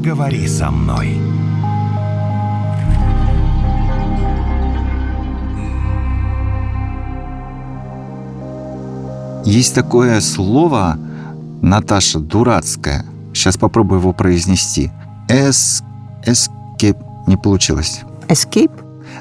поговори со мной. Есть такое слово, Наташа, дурацкое. Сейчас попробую его произнести. Эс... Эскеп... Не получилось. Escape?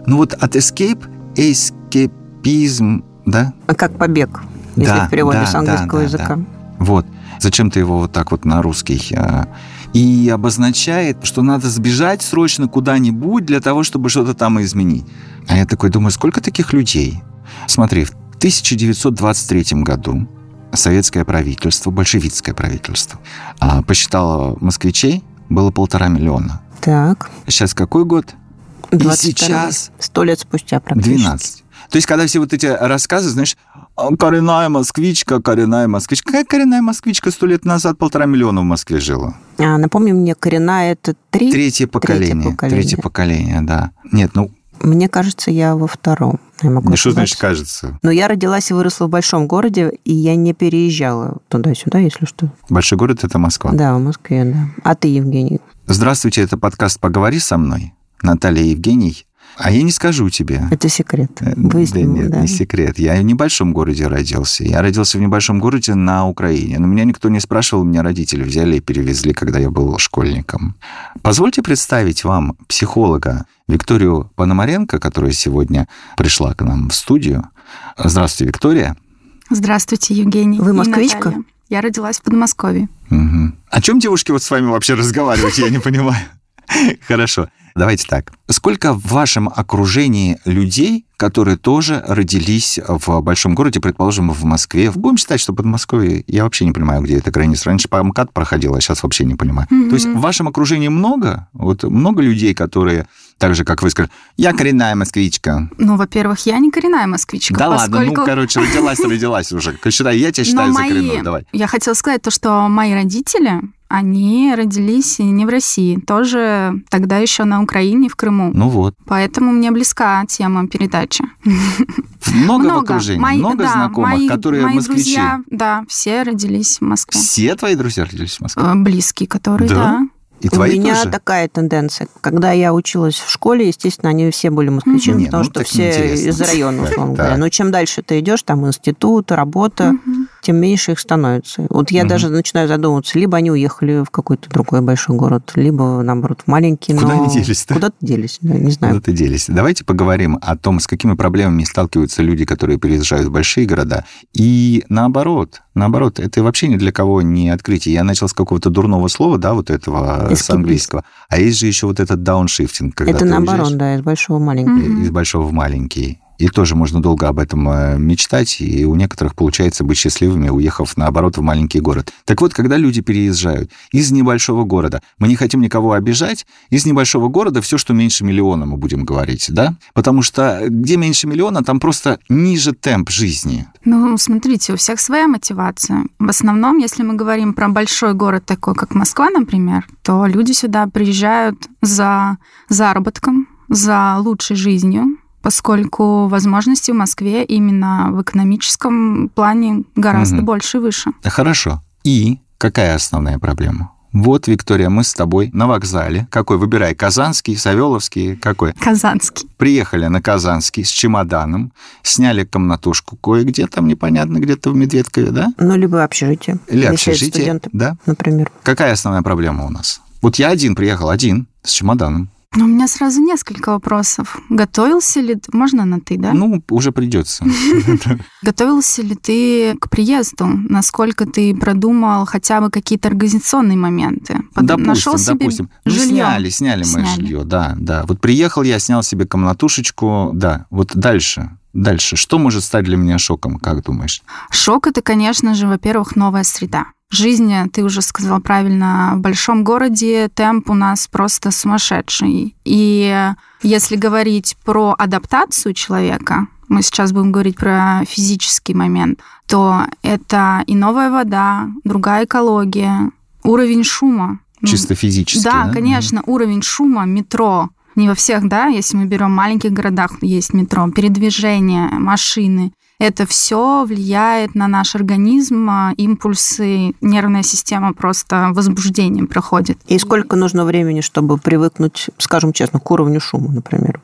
Ну вот от escape, эскепизм, да? А Как побег, если Да, в переводе да, с английского да, языка. да. Вот. Зачем ты его вот так вот на русский? а, И обозначает, что надо сбежать срочно куда-нибудь для того, чтобы что-то там изменить. А я такой думаю, сколько таких людей? Смотри, в 1923 году советское правительство, большевистское правительство, а, посчитало москвичей, было полтора миллиона. Так, Сейчас какой год? 22 И сейчас Сто лет спустя практически. 12. То есть, когда все вот эти рассказы, знаешь, «А, коренная москвичка, коренная москвичка. Какая коренная москвичка сто лет назад полтора миллиона в Москве жила? А, напомни мне, коренная это три? Третье поколение. поколение. Третье поколение, да. Нет, ну, Мне кажется, я во втором. Я могу ну что значит кажется? Но я родилась и выросла в большом городе, и я не переезжала туда-сюда, если что. Большой город – это Москва. Да, в Москве, да. А ты, Евгений? Здравствуйте, это подкаст «Поговори со мной». Наталья Евгений. А я не скажу тебе. Это секрет. Э, Выясним, да нет, да. не секрет. Я в небольшом городе родился. Я родился в небольшом городе на Украине. Но меня никто не спрашивал, меня родители взяли и перевезли, когда я был школьником. Позвольте представить вам психолога Викторию Пономаренко, которая сегодня пришла к нам в студию. Здравствуйте, Виктория. Здравствуйте, Евгений. Вы москвичка? Я родилась в Подмосковье. Мгм. О чем девушки вот с вами вообще разговаривать, я не понимаю. Хорошо. Давайте так. Сколько в вашем окружении людей, которые тоже родились в большом городе, предположим, в Москве? Будем считать, что Подмосковье, я вообще не понимаю, где это граница. Раньше по МКАД проходила, а сейчас вообще не понимаю. Мгм. То есть в вашем окружении много? Вот много людей, которые, так же, как вы сказали, я коренная москвичка. Ну, во-первых, я не коренная москвичка, да ладно, поскольку... ну, короче, родилась, родилась уже. Считай, я тебя считаю за коренную, давай. Я хотела сказать то, что мои родители, они родились не в России, тоже тогда еще на Украине, в Крыму. Ну вот. Поэтому мне близка тема передачи. Много, в окружении, Мои- много да, знакомых, мои- которые мои москвичи. друзья, да, все родились в Москве. Все твои друзья родились в Москве? Э, Близкие, которые, Да? да. И У твои меня тоже? такая тенденция. Когда я училась в школе, естественно, они все были москвичи. Не, потому ну, что все неинтересно. из района, условно говоря. Но чем дальше ты идешь, там институт, работа, Мгм. Тем меньше их становится. Вот я Мгм. даже начинаю задумываться, либо они уехали в какой-то другой большой город, либо, наоборот, в маленький, Куда но... они делись, да? Куда-то делись, да, не знаю. Куда-то делись. Давайте поговорим о том, с какими проблемами сталкиваются люди, которые переезжают в большие города. И наоборот, наоборот, это вообще ни для кого не открытие. Я начал с какого-то дурного слова, да, вот этого с Эскапист. английского. А есть же еще вот этот дауншифтинг, когда Это наоборот, уезжаешь да, из большого в маленький. Мгм. из большого в маленький. И тоже можно долго об этом э, мечтать, и у некоторых получается быть счастливыми, уехав, наоборот, в маленький город. Так вот, когда люди переезжают из небольшого города, мы не хотим никого обижать, из небольшого города все, что меньше миллиона, мы будем говорить, да? Потому что где меньше миллиона, там просто ниже темп жизни. Ну, смотрите, у всех своя мотивация. В основном, если мы говорим про большой город такой, как Москва, например, то люди сюда приезжают за заработком, за лучшей жизнью, поскольку возможности в Москве именно в экономическом плане гораздо Мгм. больше и выше. Хорошо. И какая основная проблема? Вот, Виктория, мы с тобой на вокзале. Какой? Выбирай, Казанский, Савеловский, какой? Казанский. Приехали на Казанский с чемоданом, сняли комнатушку кое-где, там непонятно, где-то в Медведкове, да? Ну, либо общежитие. Или это общежитие, студенты, да? например. Какая основная проблема у нас? Вот я один приехал, один, с чемоданом. У меня сразу несколько вопросов. Готовился ли ты... Можно на «ты», да? Ну, уже придется. Готовился ли ты к приезду? Насколько ты продумал хотя бы какие-то организационные моменты? Под- Нашел Допустим, себе допустим. Ну, сняли, сняли мы жилье, да, да. Вот приехал я, снял себе комнатушечку, да. Вот дальше, дальше. Что может стать для меня шоком, как думаешь? Шок это, конечно же, во-первых, новая среда. Жизнь, ты уже сказал правильно, в большом городе темп у нас просто сумасшедший. И если говорить про адаптацию человека, мы сейчас будем говорить про физический момент, то это и новая вода, другая экология, уровень шума. Чисто физически, Да, да? конечно, уровень шума, метро. Не во всех, да, если мы берем в маленьких городах, есть метро, передвижение, машины. Это все влияет на наш организм, а, импульсы, нервная система просто возбуждением проходит. И сколько нужно времени, чтобы привыкнуть, скажем честно, к уровню шума, например?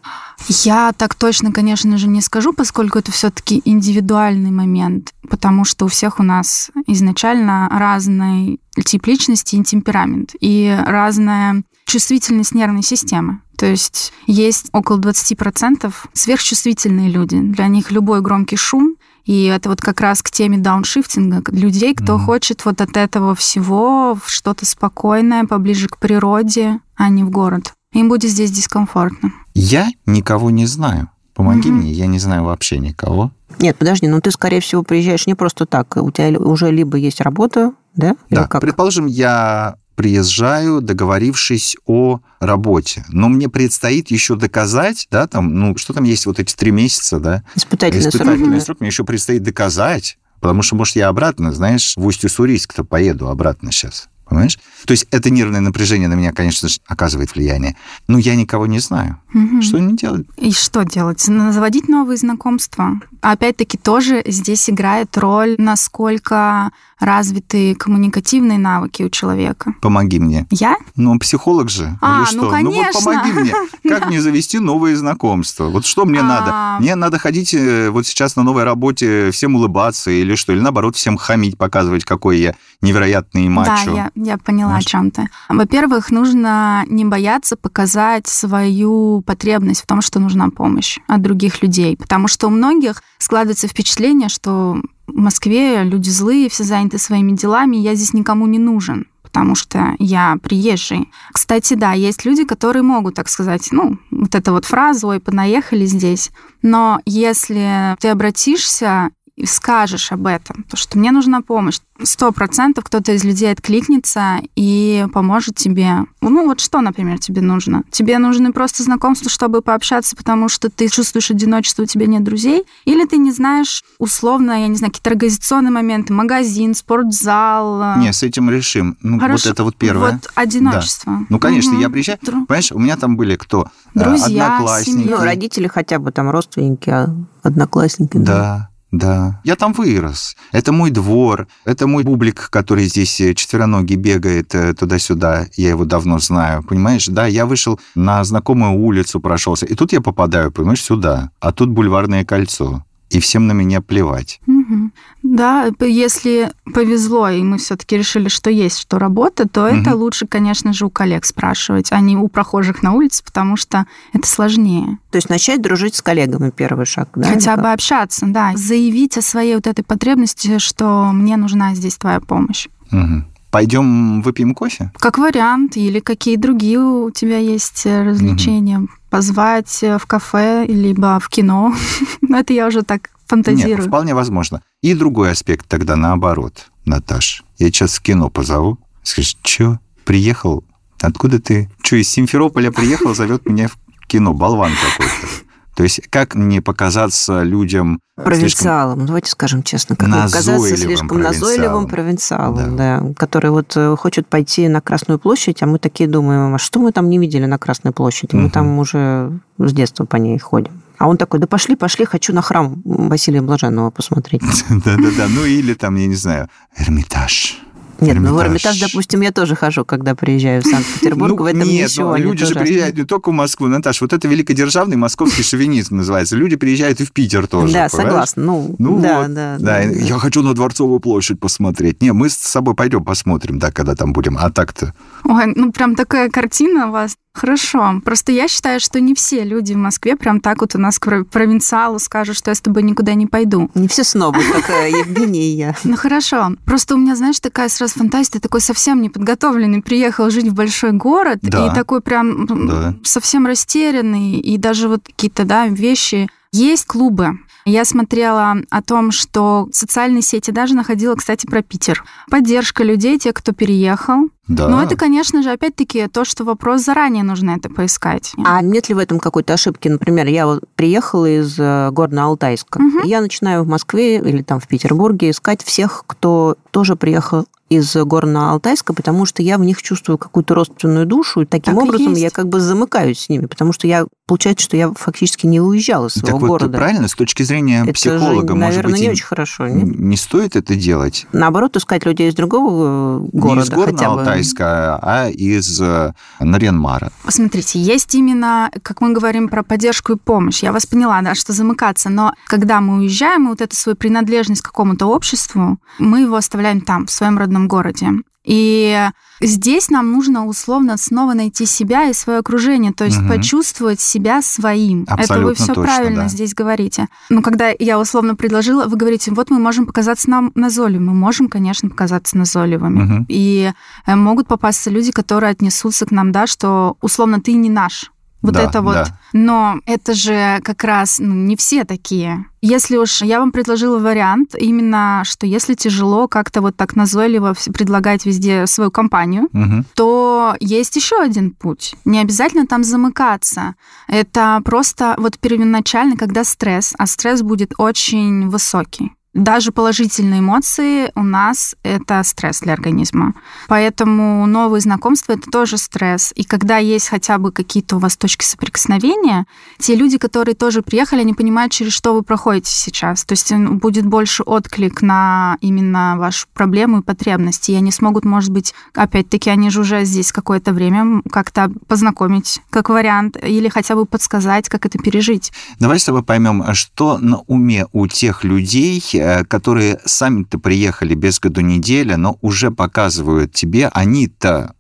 Я так точно, конечно же, не скажу, поскольку это все-таки индивидуальный момент, потому что у всех у нас изначально разный тип личности и темперамент, и разная чувствительность нервной системы. То есть есть около 20% сверхчувствительные люди. Для них любой громкий шум и это вот как раз к теме дауншифтинга, людей, кто mm-hmm. хочет вот от этого всего что-то спокойное, поближе к природе, а не в город. Им будет здесь дискомфортно. Я никого не знаю. Помоги mm-hmm. мне, я не знаю вообще никого. Нет, подожди, ну ты, скорее всего, приезжаешь не просто так. У тебя уже либо есть работа, да? Или да, как? предположим, я приезжаю, договорившись о работе. Но мне предстоит еще доказать, да, там, ну, что там есть вот эти три месяца, да? Испытательный, Испытательный срок. срок. Мне еще предстоит доказать, потому что, может, я обратно, знаешь, в Усть-Уссурийск-то поеду обратно сейчас. Понимаешь? То есть это нервное напряжение на меня, конечно же, оказывает влияние. Но я никого не знаю. Угу. Что мне делать? И что делать? Заводить новые знакомства. Опять-таки тоже здесь играет роль, насколько развиты коммуникативные навыки у человека. Помоги мне. Я? Ну, психолог же. А, Или что? ну, конечно. Ну, вот помоги мне. Как мне завести новые знакомства? Вот что мне надо? А. Мне надо ходить э, вот сейчас на новой работе, всем улыбаться или что? Или наоборот, всем хамить, показывать, какой я невероятный мачо. Да, я, я поняла, о чем ты. Во-первых, нужно не бояться показать свою потребность в том, что нужна помощь от других людей. Потому что у многих складывается впечатление, что в Москве люди злые, все заняты своими делами, я здесь никому не нужен потому что я приезжий. Кстати, да, есть люди, которые могут, так сказать, ну, вот эта вот фраза, ой, понаехали здесь. Но если ты обратишься и скажешь об этом, то что мне нужна помощь, сто процентов кто-то из людей откликнется и поможет тебе. Ну вот что, например, тебе нужно? Тебе нужны просто знакомства, чтобы пообщаться, потому что ты чувствуешь одиночество, у тебя нет друзей? Или ты не знаешь условно, я не знаю, какие-то организационные моменты, магазин, спортзал? Не, с этим решим. Ну, Хорошо. вот это вот первое. Вот одиночество. Да. Ну, конечно, угу. я приезжаю, Дру... понимаешь, у меня там были кто? Друзья, Одноклассники. Семья. Ну, родители хотя бы там родственники, а одноклассники. Да. да. Да, я там вырос. Это мой двор, это мой бублик, который здесь э, четвероногий бегает э, туда-сюда. Я его давно знаю, понимаешь? Да, я вышел на знакомую улицу, прошелся, и тут я попадаю, понимаешь, сюда. А тут бульварное кольцо и всем на меня плевать. Угу. Да, если повезло, и мы все-таки решили, что есть что работа, то угу. это лучше, конечно же, у коллег спрашивать, а не у прохожих на улице, потому что это сложнее. То есть начать дружить с коллегами первый шаг, да? Хотя бы общаться, да. Заявить о своей вот этой потребности, что мне нужна здесь твоя помощь. Угу. Пойдем выпьем кофе? Как вариант. Или какие другие у тебя есть э, развлечения? Угу. Позвать э, в кафе, либо в кино. Но это я уже так фантазирую. Нет, вполне возможно. И другой аспект тогда наоборот, Наташ. Я сейчас в кино позову. Скажешь, что, приехал? Откуда ты? Что, из Симферополя приехал, зовет меня в кино? Болван какой-то. То есть как не показаться людям... Провинциалом, ну, давайте скажем честно, как показаться слишком назойливым провинциалом, да. да, который вот э, хочет пойти на Красную площадь, а мы такие думаем, а что мы там не видели на Красной площади? Мы угу. там уже с детства по ней ходим. А он такой, да пошли, пошли, хочу на храм Василия Блаженного посмотреть. Да-да-да, ну или там, я не знаю, Эрмитаж. Нет, Эрмитаж. ну в Эрмитаж, допустим, я тоже хожу, когда приезжаю в Санкт-Петербург. Ну, в этом нет, ничего люди же приезжают не только в Москву, Наташа. Вот это великодержавный московский шовинизм называется. Люди приезжают и в Питер тоже. Да, согласна. Ну, ну да, вот, да, да, да. Я хочу на Дворцовую площадь посмотреть. Не, мы с собой пойдем посмотрим, да, когда там будем. А так-то... Ой, ну прям такая картина у вас Хорошо. Просто я считаю, что не все люди в Москве прям так вот у нас к провинциалу скажут, что я с тобой никуда не пойду. Не все снобы, как Евгения и я. Ну хорошо. Просто у меня, знаешь, такая сразу фантазия, ты такой совсем неподготовленный, приехал жить в большой город, да. и такой прям да. совсем растерянный, и даже вот какие-то, да, вещи. Есть клубы, я смотрела о том, что социальные сети даже находила, кстати, про Питер. Поддержка людей, тех, кто переехал. Да. Но это, конечно же, опять-таки то, что вопрос заранее нужно это поискать. А нет ли в этом какой-то ошибки? Например, я вот приехала из э, Горно-Алтайска. Угу. Я начинаю в Москве или там в Петербурге искать всех, кто тоже приехал из Горно-Алтайска, потому что я в них чувствую какую-то родственную душу, и таким так образом и я как бы замыкаюсь с ними, потому что я получается, что я фактически не уезжала из своего так города. Вот правильно, с точки зрения это психолога, же, наверное, быть, не очень хорошо. Нет? Не стоит это делать. Наоборот, искать людей из другого города. Не из Горно-Алтайска, а из э, Нарьянмара. Посмотрите, есть именно, как мы говорим про поддержку и помощь. Я вас поняла, да, что замыкаться, но когда мы уезжаем, мы вот эту свою принадлежность к какому-то обществу, мы его оставляем там, в своем родном городе. И здесь нам нужно условно снова найти себя и свое окружение, то есть угу. почувствовать себя своим. Абсолютно Это вы все точно, правильно да. здесь говорите. Но когда я условно предложила, вы говорите, вот мы можем показаться нам назойливыми. Мы можем, конечно, показаться назойливыми. Угу. И э, могут попасться люди, которые отнесутся к нам, да, что условно ты не наш. Вот да, это вот. Да. Но это же как раз ну, не все такие. Если уж я вам предложила вариант, именно что если тяжело как-то вот так назойливо предлагать везде свою компанию, угу. то есть еще один путь. Не обязательно там замыкаться. Это просто вот первоначально, когда стресс, а стресс будет очень высокий. Даже положительные эмоции у нас это стресс для организма. Поэтому новые знакомства это тоже стресс. И когда есть хотя бы какие-то у вас точки соприкосновения, те люди, которые тоже приехали, они понимают, через что вы проходите сейчас. То есть будет больше отклик на именно вашу проблему и потребности. И они смогут, может быть, опять-таки, они же уже здесь какое-то время как-то познакомить как вариант или хотя бы подсказать, как это пережить. Давай с тобой поймем, что на уме у тех людей, которые сами-то приехали без году неделя, но уже показывают тебе, они-то,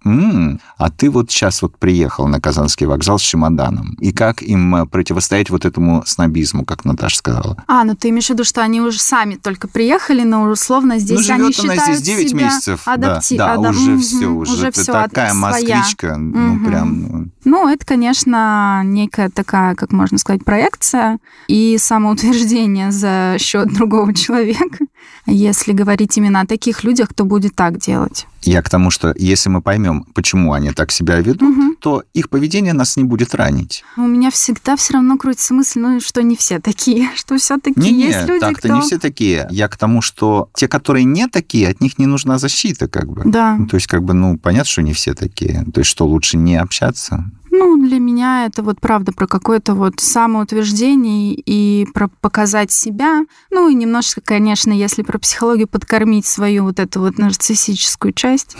а ты вот сейчас вот приехал на Казанский вокзал с чемоданом. И как им противостоять вот этому снобизму, как Наташа сказала? А, ну ты имеешь в виду, что они уже сами только приехали, но условно здесь ну, они считают здесь 9 себя месяцев. Адапти... Да, да адап... уже угу, все, уже, уже ты все такая от... москвичка, своя. ну угу. прям... Ну, это, конечно, некая такая, как можно сказать, проекция и самоутверждение за счет другого человека. Если говорить именно о таких людях, кто будет так делать. Я к тому, что если мы поймем, почему они так себя ведут, угу. то их поведение нас не будет ранить. У меня всегда все равно крутится мысль, ну что не все такие, что все-таки не, есть не, люди, так-то кто... не все такие. Я к тому, что те, которые не такие, от них не нужна защита, как бы. Да. Ну, то есть, как бы, ну, понятно, что не все такие. То есть, что лучше не общаться? Ну, для меня это вот правда про какое-то вот самоутверждение и про показать себя. Ну, и немножко, конечно, если про психологию подкормить свою вот эту вот нарциссическую часть.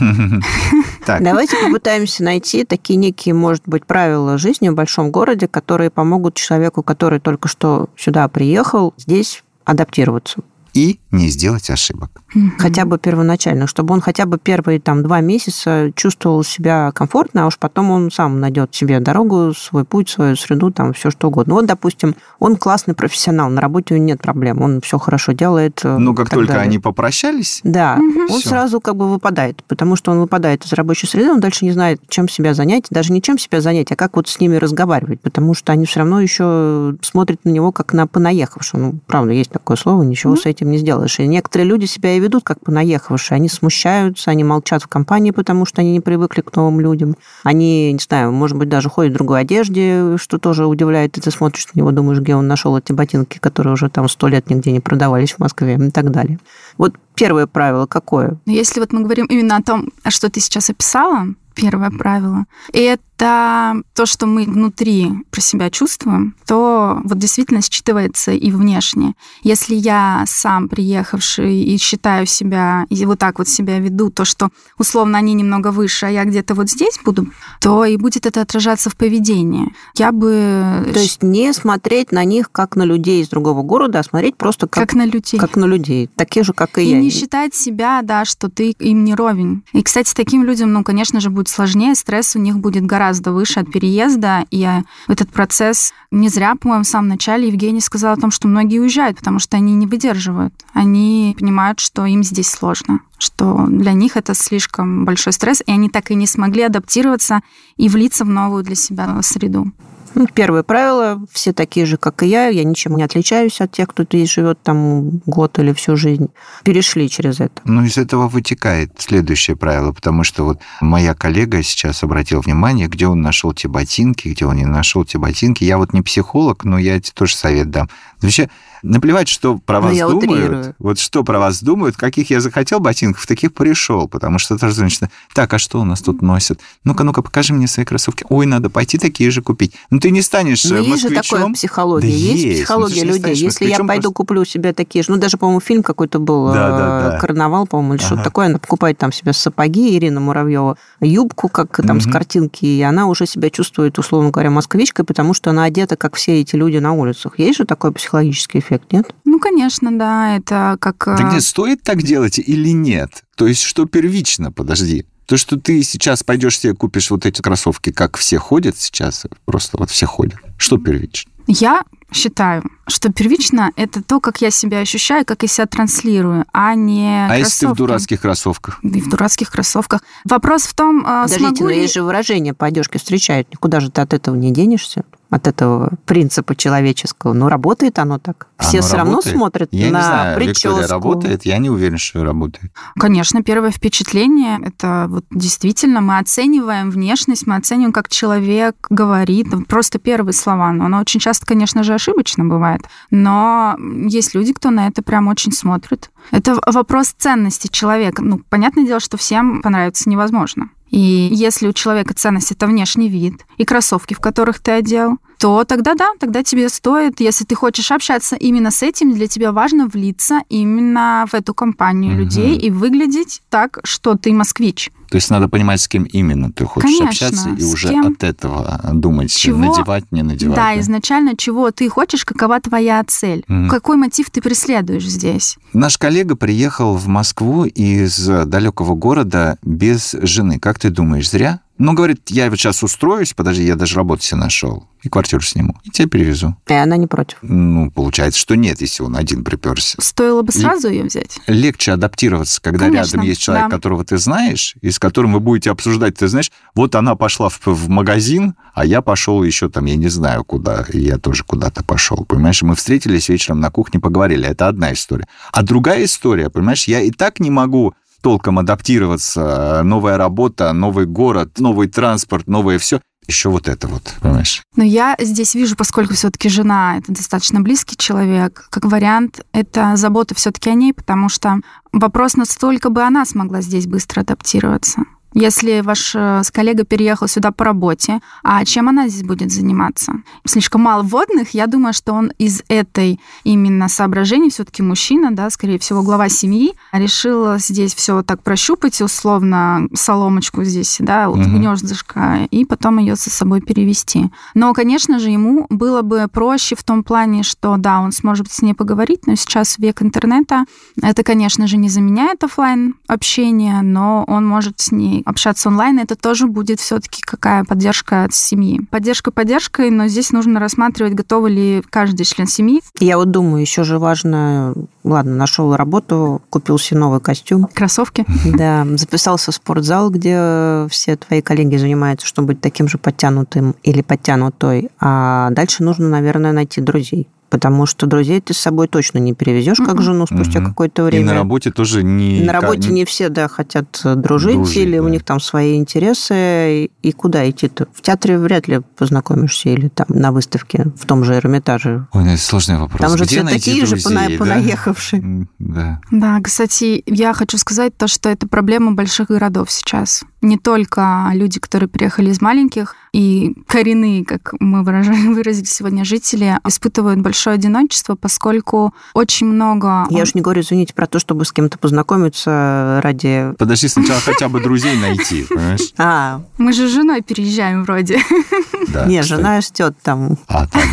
Давайте попытаемся найти такие некие, может быть, правила жизни в большом городе, которые помогут человеку, который только что сюда приехал, здесь адаптироваться и не сделать ошибок. Хотя бы первоначально, чтобы он хотя бы первые там два месяца чувствовал себя комфортно, а уж потом он сам найдет себе дорогу, свой путь, свою среду, там все что угодно. Вот, допустим, он классный профессионал, на работе у него нет проблем, он все хорошо делает. Ну, как только далее. они попрощались, да, угу. он Всё. сразу как бы выпадает, потому что он выпадает из рабочей среды, он дальше не знает, чем себя занять, даже не чем себя занять, а как вот с ними разговаривать, потому что они все равно еще смотрят на него как на понаехавшего. Ну, правда, есть такое слово, ничего угу. с этим не сделаешь. И некоторые люди себя и ведут как понаехавшие. Они смущаются, они молчат в компании, потому что они не привыкли к новым людям. Они, не знаю, может быть, даже ходят в другой одежде, что тоже удивляет. И ты смотришь на него, думаешь, где он нашел эти ботинки, которые уже там сто лет нигде не продавались в Москве и так далее. Вот первое правило какое? Если вот мы говорим именно о том, что ты сейчас описала, первое правило. И это то, что мы внутри про себя чувствуем, то вот действительно считывается и внешне. Если я сам приехавший и считаю себя, и вот так вот себя веду, то, что условно они немного выше, а я где-то вот здесь буду, то и будет это отражаться в поведении. Я бы... То есть не смотреть на них как на людей из другого города, а смотреть просто как, как на людей. Как на людей, таких же, как и, и я. И не считать себя, да, что ты им не ровень. И, кстати, таким людям, ну, конечно же, будет сложнее, стресс у них будет гораздо выше от переезда, и этот процесс не зря, по-моему, в самом начале Евгений сказал о том, что многие уезжают, потому что они не выдерживают. Они понимают, что им здесь сложно, что для них это слишком большой стресс, и они так и не смогли адаптироваться и влиться в новую для себя среду. Ну, первое правило, все такие же, как и я, я ничем не отличаюсь от тех, кто здесь живет там год или всю жизнь, перешли через это. Ну, из этого вытекает следующее правило, потому что вот моя коллега сейчас обратила внимание, где он нашел те ботинки, где он не нашел те ботинки. Я вот не психолог, но я тебе тоже совет дам. Вообще, Наплевать, что про ну, вас думают. Утрирую. Вот что про вас думают, каких я захотел ботинков, таких пришел. Потому что тоже женщина, так, а что у нас тут носят? Ну-ка, ну-ка, покажи мне свои кроссовки. Ой, надо пойти такие же купить. Ну, ты не станешь Ну, есть же такое психология. Да есть, есть психология ну, людей. Если я пойду просто... куплю себе такие же, ну, даже, по-моему, фильм какой-то был, да, да, да. «Карнавал», по-моему, или ага. что-то такое, она покупает там себе сапоги, Ирина Муравьева, юбку, как там угу. с картинки, и она уже себя чувствует, условно говоря, москвичкой, потому что она одета, как все эти люди на улицах. Есть же такой психологический эффект, нет? Ну, конечно, да, это как... Так нет, стоит так делать или нет? То есть, что первично, подожди. То, что ты сейчас пойдешь себе купишь вот эти кроссовки, как все ходят сейчас, просто вот все ходят. Что первично? Я считаю, что первично это то, как я себя ощущаю, как я себя транслирую, а не А кроссовки. если ты в дурацких кроссовках? И в дурацких кроссовках. Вопрос в том, а, Подождите, смогу но ли... есть же выражение по одежке встречают, никуда же ты от этого не денешься от этого принципа человеческого. Но работает оно так. Все оно все равно смотрят я на не знаю, прическу. Виктория работает, я не уверен, что работает. Конечно, первое впечатление это вот действительно мы оцениваем внешность, мы оцениваем, как человек говорит, просто первые слова. Но оно очень часто, конечно же, ошибочно бывает. Но есть люди, кто на это прям очень смотрит. Это вопрос ценности человека. Ну, понятное дело, что всем понравится невозможно. И если у человека ценность это внешний вид и кроссовки, в которых ты одел, то тогда да, тогда тебе стоит, если ты хочешь общаться именно с этим, для тебя важно влиться именно в эту компанию угу. людей и выглядеть так, что ты москвич. То есть надо понимать, с кем именно ты хочешь Конечно, общаться, и уже кем... от этого думать, чего... надевать, не надевать. Да, да, изначально чего ты хочешь, какова твоя цель, mm. какой мотив ты преследуешь здесь. Наш коллега приехал в Москву из далекого города без жены. Как ты думаешь, зря? Ну, говорит, я вот сейчас устроюсь, подожди, я даже работу себе нашел, и квартиру сниму, и тебя перевезу. И она не против? Ну, получается, что нет, если он один приперся. Стоило бы сразу Л- ее взять? Легче адаптироваться, когда Конечно, рядом есть человек, да. которого ты знаешь, и с которым вы будете обсуждать, ты знаешь, вот она пошла в, в магазин, а я пошел еще там, я не знаю куда, я тоже куда-то пошел, понимаешь? Мы встретились вечером на кухне, поговорили, это одна история. А другая история, понимаешь, я и так не могу толком адаптироваться, новая работа, новый город, новый транспорт, новое все. Еще вот это вот, понимаешь? Но я здесь вижу, поскольку все-таки жена это достаточно близкий человек, как вариант, это забота все-таки о ней, потому что вопрос, настолько бы она смогла здесь быстро адаптироваться. Если ваш э, коллега переехал сюда по работе, а чем она здесь будет заниматься? Слишком мало вводных, я думаю, что он из этой именно соображений, все-таки мужчина, да, скорее всего, глава семьи, решил здесь все так прощупать, условно, соломочку здесь, да, вот угу. гнездышко, и потом ее со собой перевести. Но, конечно же, ему было бы проще в том плане, что, да, он сможет с ней поговорить, но сейчас век интернета, это, конечно же, не заменяет офлайн общение, но он может с ней общаться онлайн, это тоже будет все-таки какая поддержка от семьи. Поддержка поддержкой, но здесь нужно рассматривать, готовы ли каждый член семьи. Я вот думаю, еще же важно, ладно, нашел работу, купил себе новый костюм. Кроссовки. Да, записался в спортзал, где все твои коллеги занимаются, чтобы быть таким же подтянутым или подтянутой. А дальше нужно, наверное, найти друзей потому что друзей ты с собой точно не перевезешь, как жену спустя mm какое-то время. И на работе тоже не... На работе не все, да, хотят дружить, дружить или да. у них там свои интересы. И куда идти-то? В театре вряд ли познакомишься или там на выставке в том же Эрмитаже. Ой, ну это сложный вопрос. Там же Где все такие друзей, же да? понаехавшие. Да. да, кстати, я хочу сказать то, что это проблема больших городов сейчас. Не только люди, которые приехали из маленьких, и коренные, как мы выражаем, выразили сегодня, жители испытывают большое одиночество, поскольку очень много... Я уж не говорю, извините, про то, чтобы с кем-то познакомиться ради... Подожди, сначала хотя бы друзей найти, понимаешь? А. Мы же с женой переезжаем вроде. Да, не, жена ждет там. А, там.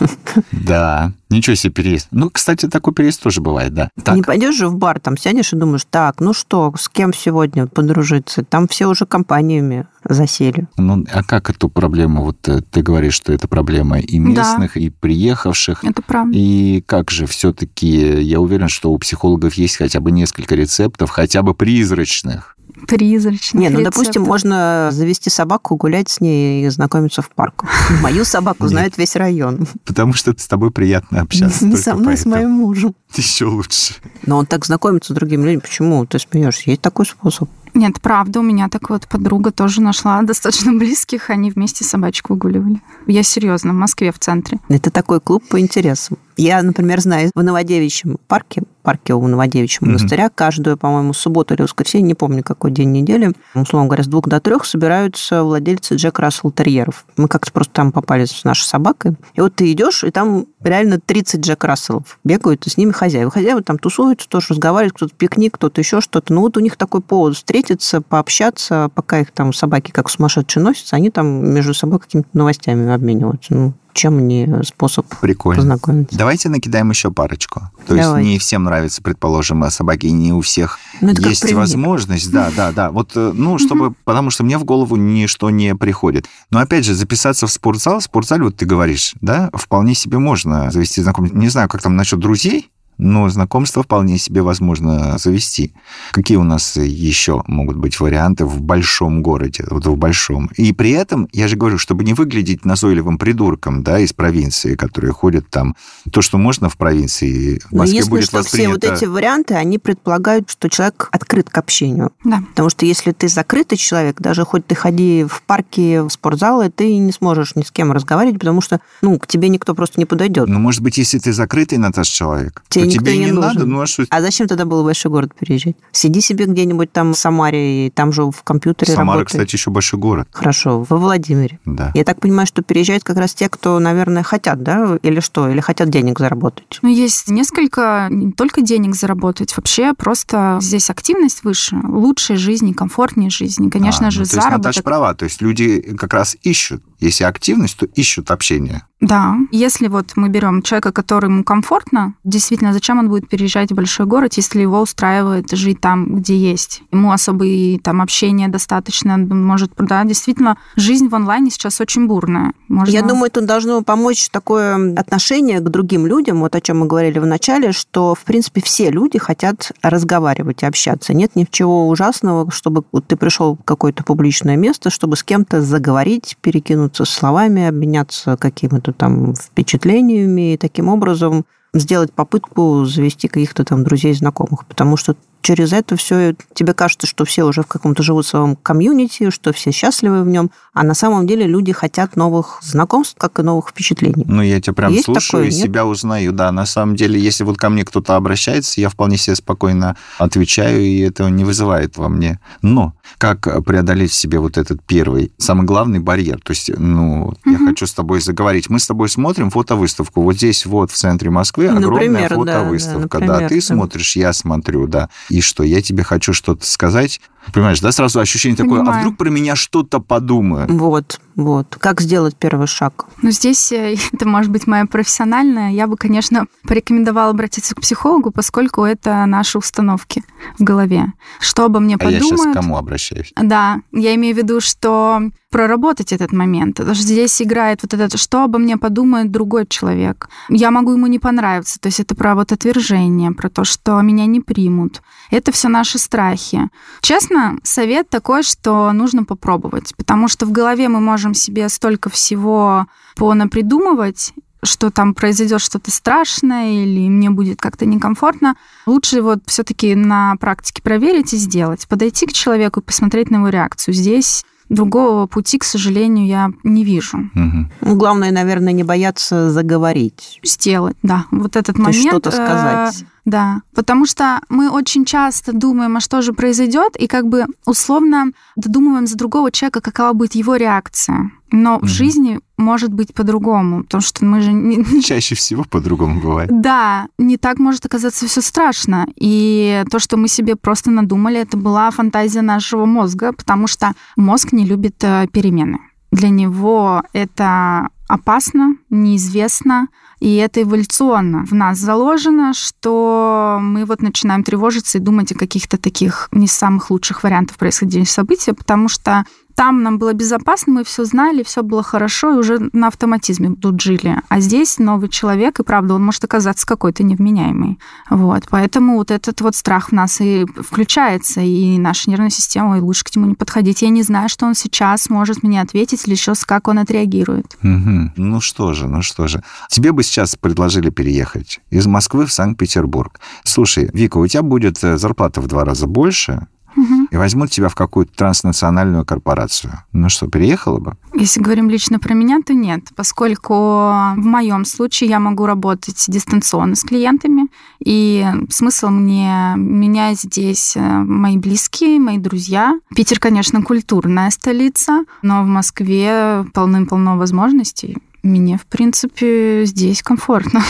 Да. Ничего себе переезд. Ну, кстати, такой переезд тоже бывает, да. Так. Не пойдешь же в бар, там сядешь и думаешь, так, ну что, с кем сегодня подружиться? Там все уже компаниями засели. Ну, а как эту проблему, вот э, ты говоришь, что это проблема и местных, да. и приехавших. Это правда. И как же все-таки, я уверен, что у психологов есть хотя бы несколько рецептов, хотя бы призрачных, призрачных Не, ну, рецептов. допустим, можно завести собаку, гулять с ней и знакомиться в парку. Мою собаку знает весь район. Потому что с тобой приятно общаться. Не со мной, с моим мужем. Еще лучше. Но он так знакомится с другими людьми. Почему ты смеешься? Есть такой способ. Нет, правда, у меня так вот подруга тоже нашла достаточно близких, они вместе собачку выгуливали. Я серьезно, в Москве, в центре. Это такой клуб по интересам. Я, например, знаю, в Новодевичьем парке, парке у Новодевичьего mm-hmm. монастыря, каждую, по-моему, субботу или воскресенье, не помню, какой день недели, условно говоря, с двух до трех собираются владельцы Джек Рассел терьеров. Мы как-то просто там попали с нашей собакой. И вот ты идешь, и там реально 30 Джек Расселов бегают, и с ними хозяева. Хозяева там тусуются, тоже разговаривают, кто-то пикник, кто-то еще что-то. Ну вот у них такой повод встретиться, пообщаться, пока их там собаки как сумасшедшие носятся, они там между собой какими-то новостями обмениваются. Ну, чем не способ Прикольно. познакомиться. Давайте накидаем еще парочку. То Давай. есть не всем нравится, предположим, собаки, и не у всех ну, есть возможность. Да, да, да. Вот, э, ну, чтобы, потому что мне в голову ничто не приходит. Но опять же, записаться в спортзал, в спортзале, вот ты говоришь, да, вполне себе можно завести знакомство. Не знаю, как там насчет друзей, но знакомство вполне себе возможно завести. Какие у нас еще могут быть варианты в большом городе, вот в большом? И при этом, я же говорю, чтобы не выглядеть назойливым придурком, да, из провинции, которые ходят там, то, что можно в провинции, в Москве если будет что, воспринято... все вот эти варианты, они предполагают, что человек открыт к общению. Да. Потому что если ты закрытый человек, даже хоть ты ходи в парке, в спортзалы, ты не сможешь ни с кем разговаривать, потому что, ну, к тебе никто просто не подойдет. Ну, может быть, если ты закрытый, Наташ, человек, Тебе никто тебе не не, нужен. надо, ну а что? А зачем тогда было в большой город переезжать? Сиди себе где-нибудь там в Самаре, и там же в компьютере Самара, работай. кстати, еще большой город. Хорошо, во Владимире. Да. Я так понимаю, что переезжают как раз те, кто, наверное, хотят, да, или что, или хотят денег заработать. Ну, есть несколько, не только денег заработать, вообще просто здесь активность выше, лучшей жизни, комфортнее жизни. Конечно А, же, ну, то есть заработок. Наташа права, то есть люди как раз ищут. Если активность, то ищут общение. Да, если вот мы берем человека, который ему комфортно, действительно, зачем он будет переезжать в большой город, если его устраивает жить там, где есть? Ему особо и там общения достаточно, может, да, действительно, жизнь в онлайне сейчас очень бурная. Можно... Я думаю, это должно помочь такое отношение к другим людям, вот о чем мы говорили в начале, что, в принципе, все люди хотят разговаривать и общаться. Нет ничего ужасного, чтобы ты пришел в какое-то публичное место, чтобы с кем-то заговорить, перекинуться словами, обменяться какими-то там впечатлениями и таким образом сделать попытку завести каких-то там друзей, знакомых, потому что через это все тебе кажется, что все уже в каком-то живут своем комьюнити, что все счастливы в нем, а на самом деле люди хотят новых знакомств, как и новых впечатлений. Ну, я тебя прям Есть слушаю такое, и нет? себя узнаю. Да, на самом деле, если вот ко мне кто-то обращается, я вполне себе спокойно отвечаю, и это не вызывает во мне. Но как преодолеть в себе вот этот первый, самый главный барьер? То есть, ну, я Мгм. хочу с тобой заговорить. Мы с тобой смотрим фотовыставку. Вот здесь вот в центре Москвы огромная Например, фотовыставка. да, Да, например, ты да. смотришь, я смотрю, да. И что, я тебе хочу что-то сказать. Понимаешь, да, сразу ощущение такое, а Понимаю. вдруг про меня что-то подумают? Вот, вот. Как сделать первый шаг? Ну, здесь э, это может быть моя профессиональная. Я бы, конечно, порекомендовала обратиться к психологу, поскольку это наши установки в голове. Что обо мне А я подумают? сейчас к кому обращаюсь? Да, я имею в виду, что проработать этот момент. Потому что здесь играет вот это, что обо мне подумает другой человек. Я могу ему не понравиться. То есть это про вот отвержение, про то, что меня не примут. Это все наши страхи. Честно, совет такой, что нужно попробовать. Потому что в голове мы можем себе столько всего понапридумывать, что там произойдет что-то страшное или мне будет как-то некомфортно, лучше вот все-таки на практике проверить и сделать. Подойти к человеку и посмотреть на его реакцию. Здесь другого пути, к сожалению, я не вижу. Мгм. Ну, главное, наверное, не бояться заговорить. Сделать, да, вот этот То момент. что-то э, сказать. Да, потому что мы очень часто думаем, а что же произойдет, и как бы условно додумываем за другого человека, какова будет его реакция. Но Мгм. в жизни может быть по-другому, потому что мы же не, Чаще всего по-другому бывает. Да, не так может оказаться все страшно. И то, что мы себе просто надумали, это была фантазия нашего мозга, потому что мозг не любит э, перемены. Для него это опасно, неизвестно, и это эволюционно. В нас заложено, что мы вот начинаем тревожиться и думать о каких-то таких не самых лучших вариантах происходящих событий, потому что там нам было безопасно, мы все знали, все было хорошо, и уже на автоматизме тут жили. А здесь новый человек, и правда, он может оказаться какой-то невменяемый. Вот. Поэтому вот этот вот страх в нас и включается, и наша нервная система, и лучше к нему не подходить. Я не знаю, что он сейчас может мне ответить, или еще как он отреагирует. Мгм. Ну что же, ну что же. Тебе бы сейчас предложили переехать из Москвы в Санкт-Петербург. Слушай, Вика, у тебя будет э, зарплата в два раза больше, И возьмут тебя в какую-то транснациональную корпорацию. Ну что, переехала бы? Если говорим лично про меня, то нет, поскольку в моем случае я могу работать дистанционно с клиентами, и смысл мне менять здесь э, мои близкие, мои друзья. Питер, конечно, культурная столица, но в Москве полным-полно возможностей. Мне, в принципе, здесь комфортно.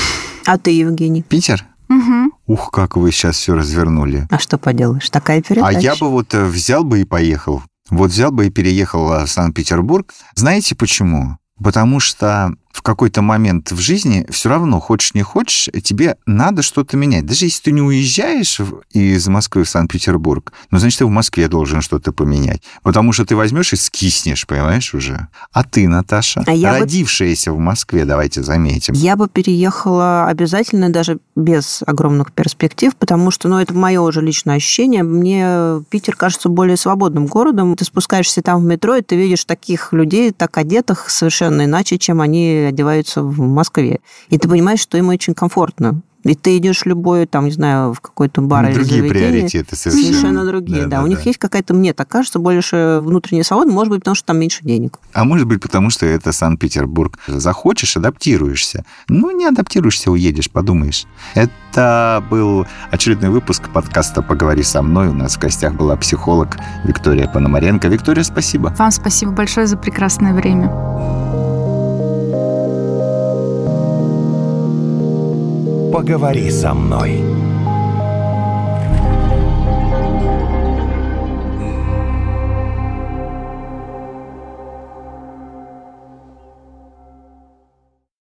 А ты, Евгений? Питер? Угу. Ух, как вы сейчас все развернули. А что поделаешь, такая передача. А я бы вот э, взял бы и поехал. Вот взял бы и переехал в Санкт-Петербург. Знаете почему? Потому что в какой-то момент в жизни все равно, хочешь не хочешь, тебе надо что-то менять. Даже если ты не уезжаешь из Москвы в Санкт-Петербург, ну, значит, ты в Москве должен что-то поменять. Потому что ты возьмешь и скиснешь, понимаешь, уже. А ты, Наташа, а родившаяся бы... в Москве, давайте заметим. Я бы переехала обязательно, даже без огромных перспектив, потому что, ну, это мое уже личное ощущение. Мне Питер кажется более свободным городом. Ты спускаешься там в метро, и ты видишь таких людей, так одетых совершенно иначе, чем они одеваются в Москве. И ты понимаешь, что им очень комфортно. И ты идешь в любой, там, не знаю, в какой-то бар ну, или Другие приоритеты совершенно. Совершенно другие, да. да, да у да. них есть какая-то, мне так кажется, больше внутренняя свобода, может быть, потому что там меньше денег. А может быть, потому что это Санкт-Петербург. Захочешь, адаптируешься. Ну, не адаптируешься, уедешь, подумаешь. Это был очередной выпуск подкаста «Поговори со мной». У нас в гостях была психолог Виктория Пономаренко. Виктория, спасибо. Вам спасибо большое за прекрасное время. Поговори со мной.